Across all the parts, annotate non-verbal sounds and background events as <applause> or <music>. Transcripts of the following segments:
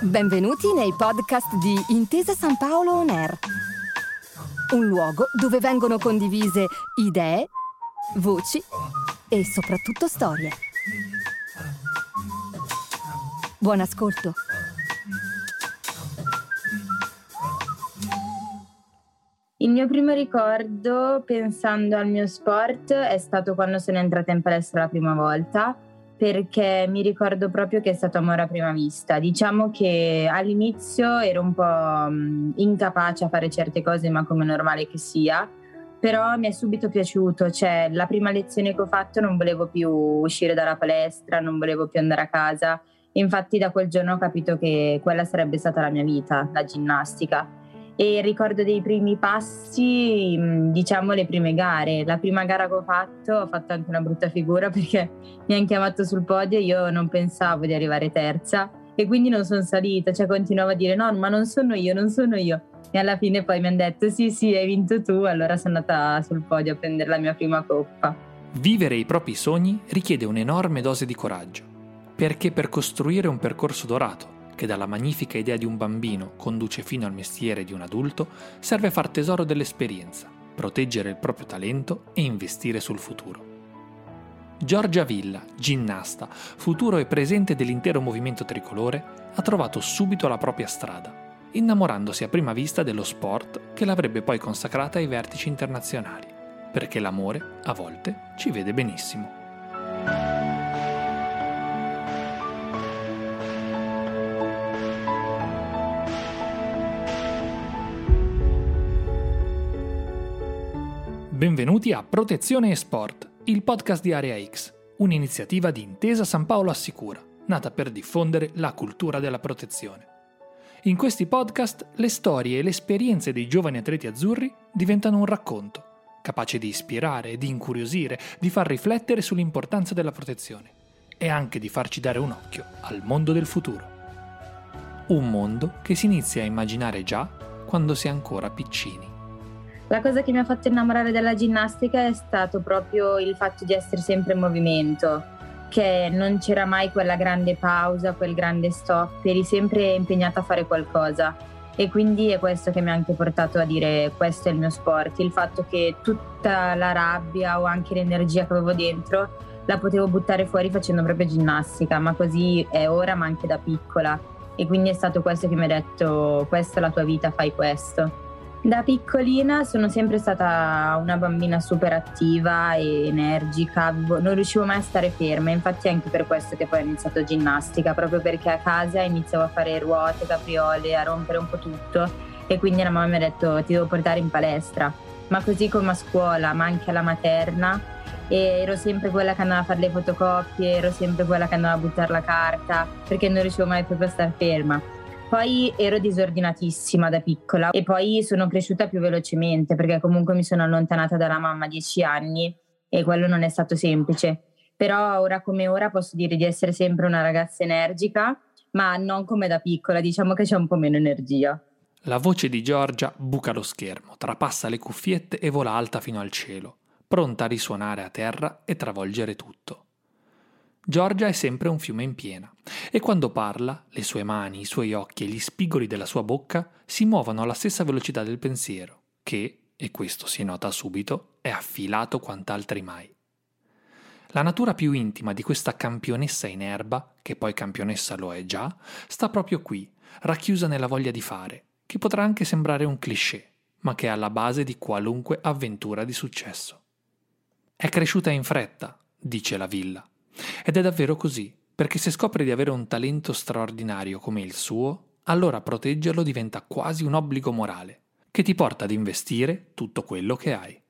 Benvenuti nei podcast di Intesa San Paolo On Air, un luogo dove vengono condivise idee, voci e soprattutto storie. Buon ascolto. Il mio primo ricordo, pensando al mio sport, è stato quando sono entrata in palestra la prima volta, perché mi ricordo proprio che è stato amore a prima vista. Diciamo che all'inizio ero un po' mm, incapace a fare certe cose, ma come normale che sia, però mi è subito piaciuto, cioè la prima lezione che ho fatto non volevo più uscire dalla palestra, non volevo più andare a casa, infatti da quel giorno ho capito che quella sarebbe stata la mia vita, la ginnastica e ricordo dei primi passi, mm, diciamo le prime gare. La prima gara che ho fatto ho fatto anche una brutta figura <laughs> perché mi hanno chiamato sul podio e io non pensavo di arrivare terza e quindi non sono salita, cioè continuavo a dire no, ma non sono io, non sono io. E alla fine poi mi hanno detto sì, sì, hai vinto tu, allora sono andata sul podio a prendere la mia prima coppa. Vivere i propri sogni richiede un'enorme dose di coraggio, perché per costruire un percorso dorato che dalla magnifica idea di un bambino conduce fino al mestiere di un adulto, serve far tesoro dell'esperienza, proteggere il proprio talento e investire sul futuro. Giorgia Villa, ginnasta, futuro e presente dell'intero movimento tricolore, ha trovato subito la propria strada, innamorandosi a prima vista dello sport che l'avrebbe poi consacrata ai vertici internazionali, perché l'amore, a volte, ci vede benissimo. Benvenuti a Protezione e Sport, il podcast di Area X, un'iniziativa di Intesa San Paolo Assicura, nata per diffondere la cultura della protezione. In questi podcast le storie e le esperienze dei giovani atleti azzurri diventano un racconto, capace di ispirare, di incuriosire, di far riflettere sull'importanza della protezione e anche di farci dare un occhio al mondo del futuro. Un mondo che si inizia a immaginare già quando si è ancora piccini. La cosa che mi ha fatto innamorare della ginnastica è stato proprio il fatto di essere sempre in movimento, che non c'era mai quella grande pausa, quel grande stop, eri sempre impegnata a fare qualcosa. E quindi è questo che mi ha anche portato a dire questo è il mio sport, il fatto che tutta la rabbia o anche l'energia che avevo dentro la potevo buttare fuori facendo proprio ginnastica, ma così è ora ma anche da piccola. E quindi è stato questo che mi ha detto questa è la tua vita, fai questo. Da piccolina sono sempre stata una bambina super attiva e energica, non riuscivo mai a stare ferma, infatti è anche per questo che poi ho iniziato ginnastica, proprio perché a casa iniziavo a fare ruote, capriole, a rompere un po' tutto e quindi la mamma mi ha detto ti devo portare in palestra, ma così come a scuola, ma anche alla materna e ero sempre quella che andava a fare le fotocopie, ero sempre quella che andava a buttare la carta perché non riuscivo mai proprio a stare ferma. Poi ero disordinatissima da piccola e poi sono cresciuta più velocemente perché comunque mi sono allontanata dalla mamma a dieci anni e quello non è stato semplice. Però ora come ora posso dire di essere sempre una ragazza energica, ma non come da piccola, diciamo che c'è un po' meno energia. La voce di Giorgia buca lo schermo, trapassa le cuffiette e vola alta fino al cielo, pronta a risuonare a terra e travolgere tutto. Giorgia è sempre un fiume in piena e quando parla, le sue mani, i suoi occhi e gli spigoli della sua bocca si muovono alla stessa velocità del pensiero, che, e questo si nota subito, è affilato quant'altri mai. La natura più intima di questa campionessa in erba, che poi campionessa lo è già, sta proprio qui, racchiusa nella voglia di fare, che potrà anche sembrare un cliché, ma che è alla base di qualunque avventura di successo. È cresciuta in fretta, dice la villa, ed è davvero così, perché se scopri di avere un talento straordinario come il suo, allora proteggerlo diventa quasi un obbligo morale, che ti porta ad investire tutto quello che hai.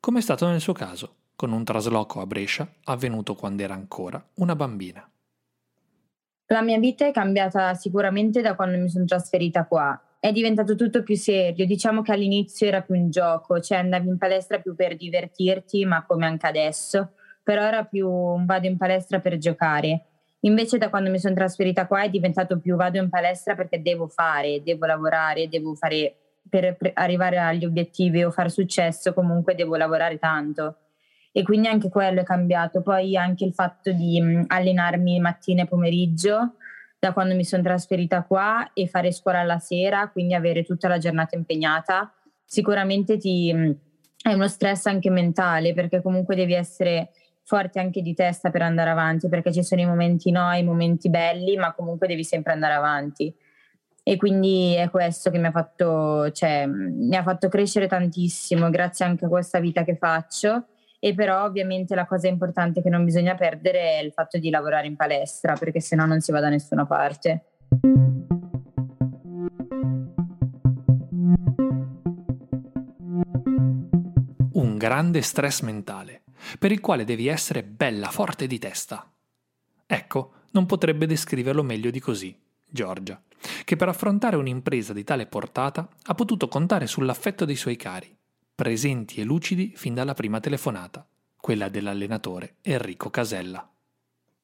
Come è stato nel suo caso, con un trasloco a Brescia avvenuto quando era ancora una bambina. La mia vita è cambiata sicuramente da quando mi sono trasferita qua. È diventato tutto più serio, diciamo che all'inizio era più un gioco, cioè andavi in palestra più per divertirti, ma come anche adesso però era più vado in palestra per giocare. Invece da quando mi sono trasferita qua è diventato più vado in palestra perché devo fare, devo lavorare, devo fare per arrivare agli obiettivi o fare successo, comunque devo lavorare tanto. e quindi anche quello è cambiato. Poi anche il fatto di mh, allenarmi mattina e pomeriggio da quando mi sono trasferita qua e fare scuola alla sera, quindi avere tutta la giornata impegnata, sicuramente ti, mh, è uno stress anche mentale perché comunque devi essere forte anche di testa per andare avanti, perché ci sono i momenti no, i momenti belli, ma comunque devi sempre andare avanti. E quindi è questo che mi ha fatto, cioè, mi ha fatto crescere tantissimo, grazie anche a questa vita che faccio. E però ovviamente la cosa importante che non bisogna perdere è il fatto di lavorare in palestra, perché sennò non si va da nessuna parte. Un grande stress mentale per il quale devi essere bella forte di testa. Ecco, non potrebbe descriverlo meglio di così, Giorgia, che per affrontare un'impresa di tale portata ha potuto contare sull'affetto dei suoi cari, presenti e lucidi fin dalla prima telefonata, quella dell'allenatore Enrico Casella.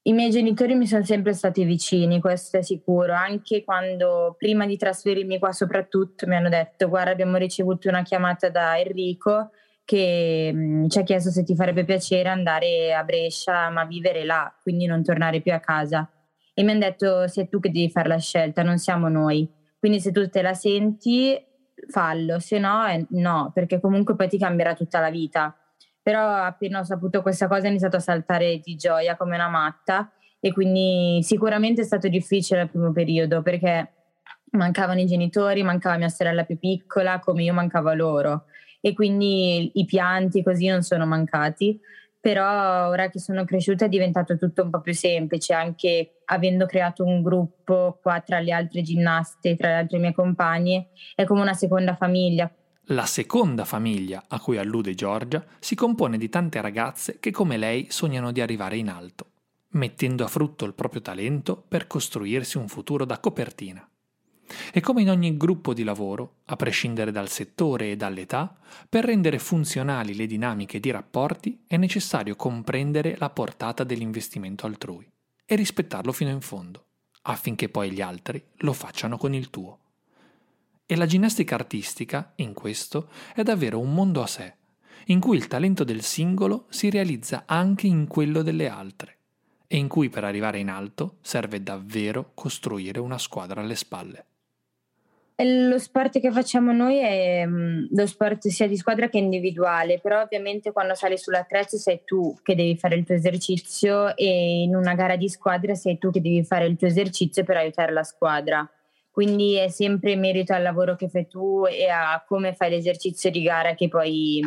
I miei genitori mi sono sempre stati vicini, questo è sicuro, anche quando prima di trasferirmi qua soprattutto mi hanno detto guarda abbiamo ricevuto una chiamata da Enrico che ci ha chiesto se ti farebbe piacere andare a Brescia ma vivere là, quindi non tornare più a casa. E mi hanno detto sei tu che devi fare la scelta, non siamo noi. Quindi se tu te la senti, fallo, se no, eh, no, perché comunque poi ti cambierà tutta la vita. Però appena ho saputo questa cosa ho iniziato a saltare di gioia come una matta e quindi sicuramente è stato difficile il primo periodo perché mancavano i genitori, mancava mia sorella più piccola, come io mancavo loro e quindi i pianti così non sono mancati. Però ora che sono cresciuta è diventato tutto un po' più semplice, anche avendo creato un gruppo qua tra le altre ginnaste, tra le altre mie compagne, è come una seconda famiglia. La seconda famiglia a cui allude Giorgia si compone di tante ragazze che come lei sognano di arrivare in alto, mettendo a frutto il proprio talento per costruirsi un futuro da copertina. E come in ogni gruppo di lavoro, a prescindere dal settore e dall'età, per rendere funzionali le dinamiche di rapporti è necessario comprendere la portata dell'investimento altrui e rispettarlo fino in fondo, affinché poi gli altri lo facciano con il tuo. E la ginnastica artistica, in questo, è davvero un mondo a sé, in cui il talento del singolo si realizza anche in quello delle altre, e in cui per arrivare in alto serve davvero costruire una squadra alle spalle. Lo sport che facciamo noi è mm, lo sport sia di squadra che individuale, però ovviamente quando sali sull'attrezzo sei tu che devi fare il tuo esercizio e in una gara di squadra sei tu che devi fare il tuo esercizio per aiutare la squadra. Quindi è sempre in merito al lavoro che fai tu e a come fai l'esercizio di gara che poi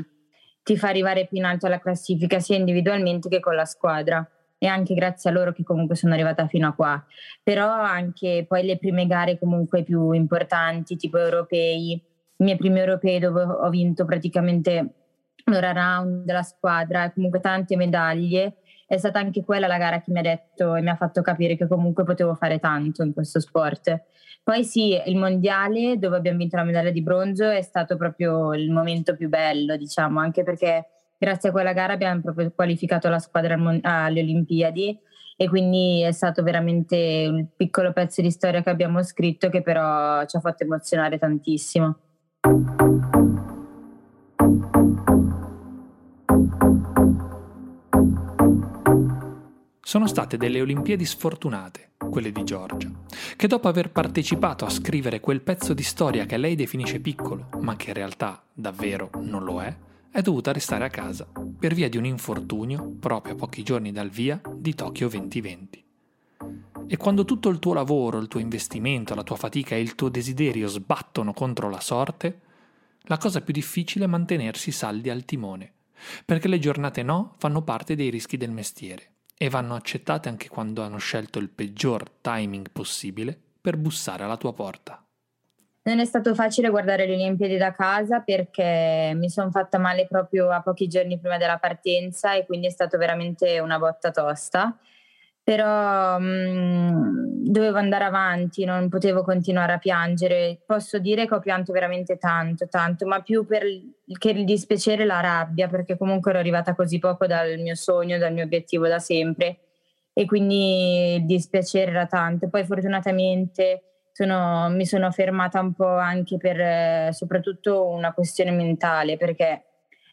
ti fa arrivare più in alto alla classifica sia individualmente che con la squadra e anche grazie a loro che comunque sono arrivata fino a qua. Però anche poi le prime gare comunque più importanti, tipo europei, i miei primi europei dove ho vinto praticamente l'ora round della squadra comunque tante medaglie, è stata anche quella la gara che mi ha detto e mi ha fatto capire che comunque potevo fare tanto in questo sport. Poi sì, il mondiale dove abbiamo vinto la medaglia di bronzo è stato proprio il momento più bello, diciamo, anche perché grazie a quella gara abbiamo proprio qualificato la squadra alle Olimpiadi e quindi è stato veramente un piccolo pezzo di storia che abbiamo scritto che però ci ha fatto emozionare tantissimo. Sono state delle Olimpiadi sfortunate, quelle di Giorgia, che dopo aver partecipato a scrivere quel pezzo di storia che lei definisce piccolo, ma che in realtà davvero non lo è, è dovuta restare a casa per via di un infortunio proprio a pochi giorni dal via di Tokyo 2020. E quando tutto il tuo lavoro, il tuo investimento, la tua fatica e il tuo desiderio sbattono contro la sorte, la cosa più difficile è mantenersi saldi al timone, perché le giornate no fanno parte dei rischi del mestiere e vanno accettate anche quando hanno scelto il peggior timing possibile per bussare alla tua porta. Non è stato facile guardare le Olimpiadi da casa perché mi sono fatta male proprio a pochi giorni prima della partenza e quindi è stato veramente una botta tosta. Però mh, mm, dovevo andare avanti, non potevo continuare a piangere. Posso dire che ho pianto veramente tanto, tanto, ma più per che il dispiacere la rabbia, perché comunque ero arrivata così poco dal mio sogno, dal mio obiettivo da sempre. E quindi il dispiacere era tanto. Poi fortunatamente sono, mi sono fermata un po' anche per eh, soprattutto una questione mentale, perché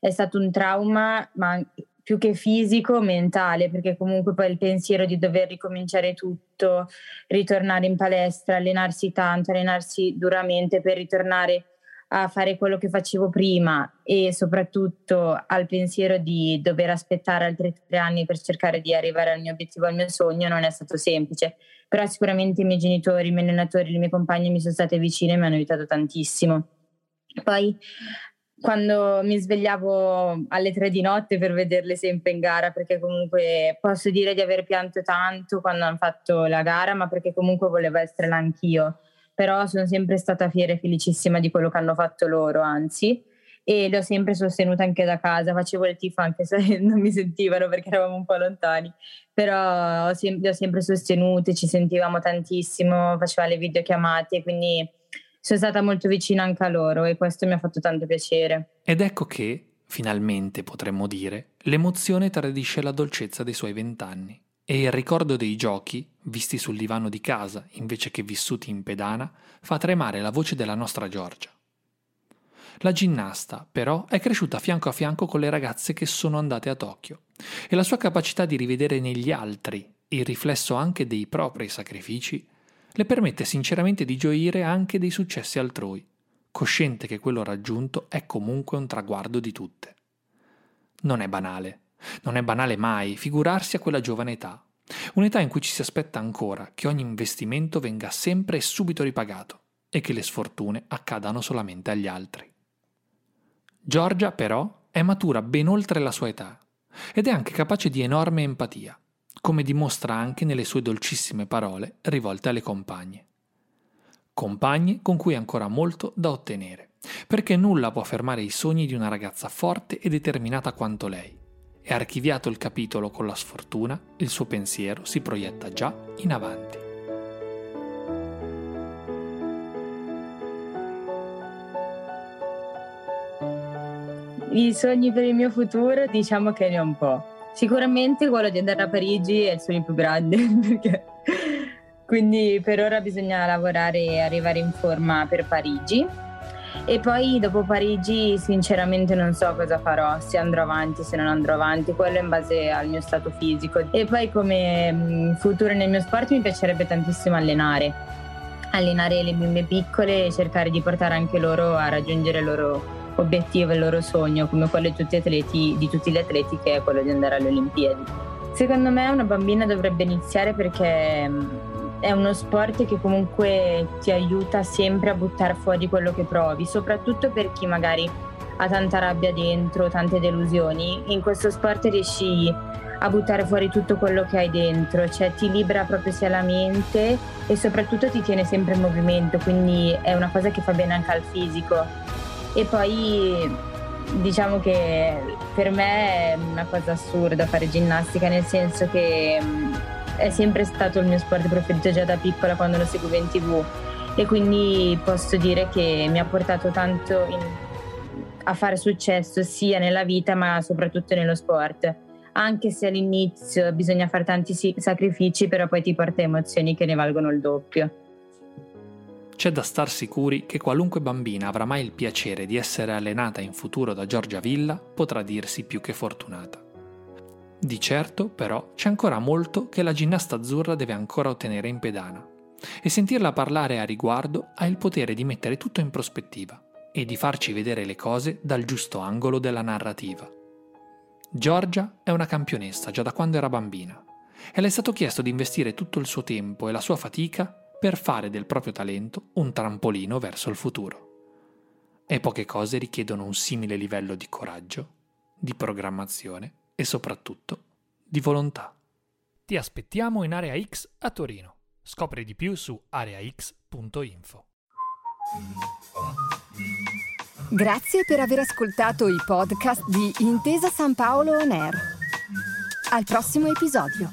è stato un trauma, ma più che fisico, mentale, perché comunque poi il pensiero di dover ricominciare tutto, ritornare in palestra, allenarsi tanto, allenarsi duramente per ritornare a fare quello che facevo prima e soprattutto al pensiero di dover aspettare altri tre anni per cercare di arrivare al mio obiettivo, al mio sogno, non è stato semplice. Però sicuramente i miei genitori, i miei allenatori, le mie compagne mi sono state vicine e mi hanno aiutato tantissimo. Poi quando mi svegliavo alle tre di notte per vederle sempre in gara, perché comunque posso dire di aver pianto tanto quando hanno fatto la gara, ma perché comunque volevo essere là anch'io. Però sono sempre stata fiera e felicissima di quello che hanno fatto loro, anzi, e le ho sempre sostenute anche da casa. Facevo il tifo anche se <laughs> non mi sentivano perché eravamo un po' lontani, però le ho sempre sostenute, ci sentivamo tantissimo, faceva le videochiamate, quindi sono stata molto vicina anche a loro e questo mi ha fatto tanto piacere. Ed ecco che, finalmente potremmo dire, l'emozione tradisce la dolcezza dei suoi vent'anni e il ricordo dei giochi, visti sul divano di casa invece che vissuti in pedana, fa tremare la voce della nostra Giorgia. La ginnasta, però, è cresciuta fianco a fianco con le ragazze che sono andate a Tokyo e la sua capacità di rivedere negli altri il riflesso anche dei propri sacrifici le permette sinceramente di gioire anche dei successi altrui, cosciente che quello raggiunto è comunque un traguardo di tutte. Non è banale, non è banale mai figurarsi a quella giovane età, un'età in cui ci si aspetta ancora che ogni investimento venga sempre e subito ripagato e che le sfortune accadano solamente agli altri. Giorgia, però, è matura ben oltre la sua età ed è anche capace di enorme empatia come dimostra anche nelle sue dolcissime parole rivolte alle compagne. Compagne con cui ha ancora molto da ottenere, perché nulla può fermare i sogni di una ragazza forte e determinata quanto lei. E archiviato il capitolo con la sfortuna, il suo pensiero si proietta già in avanti. I sogni per il mio futuro diciamo che ne ho un po'. Sicuramente quello di andare a Parigi è il sogno più grande, <laughs> perché... quindi per ora bisogna lavorare e arrivare in forma per Parigi. E poi dopo Parigi sinceramente non so cosa farò, se andrò avanti, se non andrò avanti, quello in base al mio stato fisico. E poi come mm, futuro nel mio sport mi piacerebbe tantissimo allenare, allenare le bimbe piccole e cercare di portare anche loro a raggiungere il loro obiettivo, il loro sogno, come quello di tutti, atleti, di tutti gli atleti, che è quello di andare alle Olimpiadi. Secondo me una bambina dovrebbe iniziare perché mm, è uno sport che comunque ti aiuta sempre a buttare fuori quello che provi, soprattutto per chi magari ha tanta rabbia dentro, tante delusioni. In questo sport riesci a buttare fuori tutto quello che hai dentro, cioè ti libera proprio sia la mente e soprattutto ti tiene sempre in movimento, quindi è una cosa che fa bene anche al fisico e poi diciamo che per me è una cosa assurda fare ginnastica, nel senso che è sempre stato il mio sport preferito già da piccola quando lo seguivo in tv e quindi posso dire che mi ha portato tanto in, a fare successo sia nella vita ma soprattutto nello sport. Anche se all'inizio bisogna fare tanti sacrifici, però poi ti porta emozioni che ne valgono il doppio. C'è da star sicuri che qualunque bambina avrà mai il piacere di essere allenata in futuro da Giorgia Villa potrà dirsi più che fortunata. Di certo, però, c'è ancora molto che la ginnasta azzurra deve ancora ottenere in pedana. E sentirla parlare a riguardo ha il potere di mettere tutto in prospettiva e di farci vedere le cose dal giusto angolo della narrativa. Giorgia è una campionessa già da quando era bambina e le è stato chiesto di investire tutto il suo tempo e la sua fatica per fare del proprio talento un trampolino verso il futuro. E poche cose richiedono un simile livello di coraggio, di programmazione e soprattutto di volontà. Ti aspettiamo in Area X a Torino. Scopri di più su areax.info. Grazie per aver ascoltato i podcast di Intesa San Paolo On Air. Al prossimo episodio.